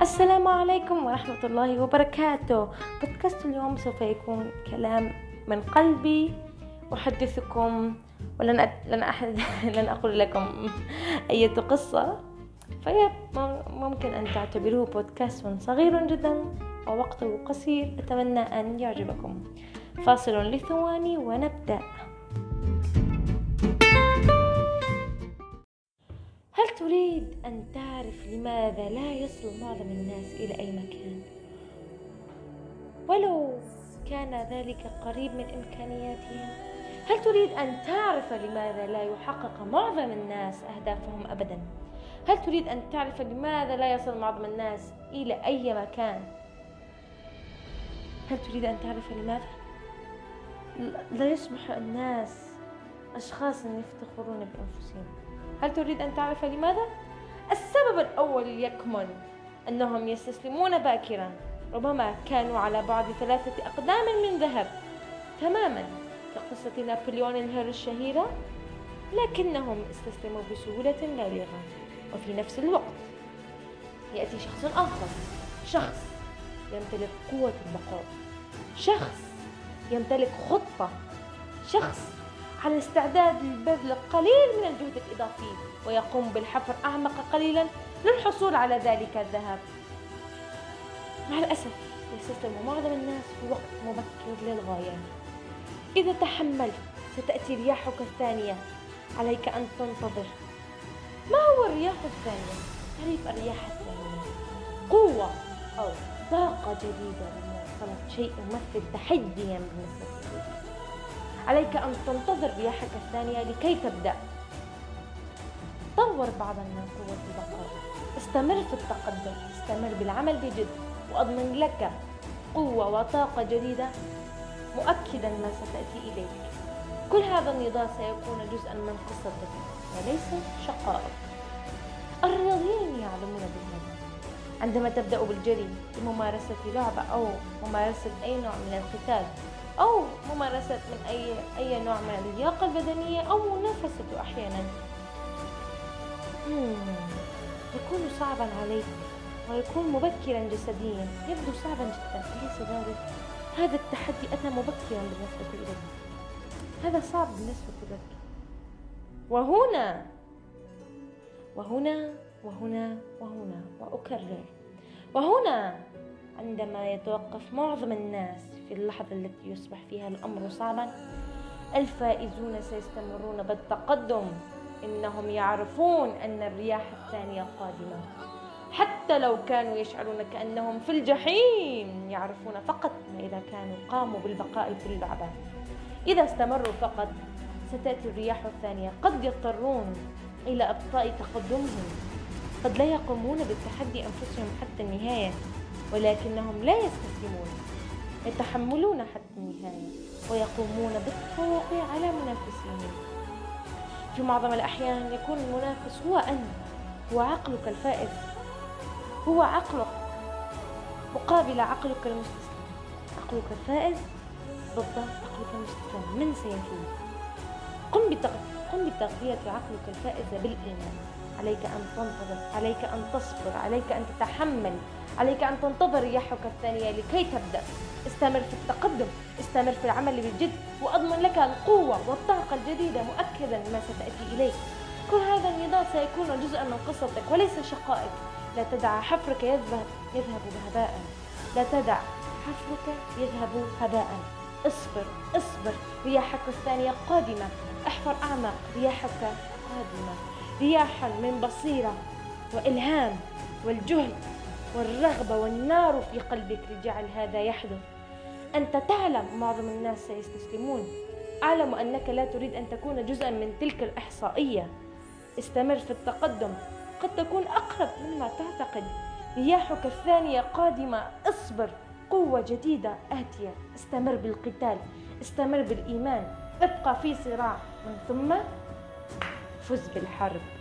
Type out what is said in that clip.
السلام عليكم ورحمة الله وبركاته. بودكاست اليوم سوف يكون كلام من قلبي. أحدثكم ولن أ... لن, أحد... لن أقول لكم أي قصة. فهي ممكن أن تعتبروه بودكاست صغير جدا ووقته قصير. أتمنى أن يعجبكم. فاصل لثواني ونبدأ. تريد أن تعرف لماذا لا يصل معظم الناس إلى أي مكان؟ ولو كان ذلك قريب من إمكانياتهم؟ هل تريد أن تعرف لماذا لا يحقق معظم الناس أهدافهم أبدا؟ هل تريد أن تعرف لماذا لا يصل معظم الناس إلى أي مكان؟ هل تريد أن تعرف لماذا؟ لا يصبح الناس أشخاصا يفتخرون بأنفسهم هل تريد أن تعرف لماذا؟ السبب الأول يكمن أنهم يستسلمون باكرا ربما كانوا على بعد ثلاثة أقدام من ذهب تماما كقصة نابليون الهير الشهيرة لكنهم استسلموا بسهولة بالغة وفي نفس الوقت يأتي شخص آخر شخص يمتلك قوة البقاء شخص يمتلك خطة شخص على استعداد لبذل قليل من الجهد الإضافي ويقوم بالحفر أعمق قليلا للحصول على ذلك الذهب مع الأسف يستسلم معظم الناس في وقت مبكر للغاية. إذا تحملت ستأتي رياحك الثانية. عليك أن تنتظر. ما هو الرياح الثانية؟ تعريف الرياح الثانية. قوة أو طاقة جديدة. لمواصلة شيء يمثل تحديا بالنسبة لك عليك أن تنتظر رياحك الثانية لكي تبدأ. طور بعضا من قوة البقاء استمر في التقدم. استمر بالعمل بجد. وأضمن لك قوة وطاقة جديدة. مؤكدا ما ستأتي إليك. كل هذا النضال سيكون جزءا من قصتك. وليس شقائك الرياضيين يعلمون بهذا عندما تبدأ بالجري بممارسة لعبة أو ممارسة أي نوع من القتال أو ممارسة من أي أي نوع من اللياقة البدنية أو منافسة أحيانا. يكون صعبا عليك ويكون مبكرا جسديا. يبدو صعبا جدا. أليس ذلك؟ هذا التحدي أتى مبكرا بالنسبة إليك هذا صعب بالنسبة لك وهنا وهنا وهنا وهنا وأكرر. وهنا عندما يتوقف معظم الناس في اللحظة التي يصبح فيها الأمر صعبا الفائزون سيستمرون بالتقدم. إنهم يعرفون أن الرياح الثانية قادمة. حتى لو كانوا يشعرون كأنهم في الجحيم يعرفون فقط ما إذا كانوا قاموا بالبقاء في اللعبة. إذا استمروا فقط ستأتي الرياح الثانية. قد يضطرون إلى إبطاء تقدمهم. قد لا يقومون بالتحدي أنفسهم حتى النهاية. ولكنهم لا يستسلمون. يتحملون حتى النهاية ويقومون بالتفوق على منافسيهم في معظم الأحيان يكون المنافس هو أنت هو عقلك الفائز هو عقلك مقابل عقلك المستسلم. عقلك الفائز ضد عقلك المستسلم. من سيفوز قم قم بتغذية عقلك الفائز بالإيمان. عليك أن تنتظر عليك أن تصبر عليك أن تتحمل عليك أن تنتظر رياحك الثانية لكي تبدأ. استمر في التقدم استمر في العمل بالجد وأضمن لك القوة والطاقة الجديدة مؤكدا ما ستأتي إليك كل هذا النضال سيكون جزءا من قصتك وليس شقائك. لا تدع حفرك يذهب يذهب هباء. لا تدع حفرك يذهب هباء. اصبر اصبر رياحك الثانية قادمة. احفر أعمق رياحك قادمة. رياحا من بصيرة وإلهام والجهد والرغبة والنار في قلبك لجعل هذا يحدث. أنت تعلم معظم الناس سيستسلمون. أعلم أنك لا تريد أن تكون جزءا من تلك الإحصائية. استمر في التقدم. قد تكون أقرب مما تعتقد. رياحك الثانية قادمة. اصبر. قوة جديدة آتية. استمر بالقتال. استمر بالإيمان. ابقى في صراع. من ثم فز بالحرب.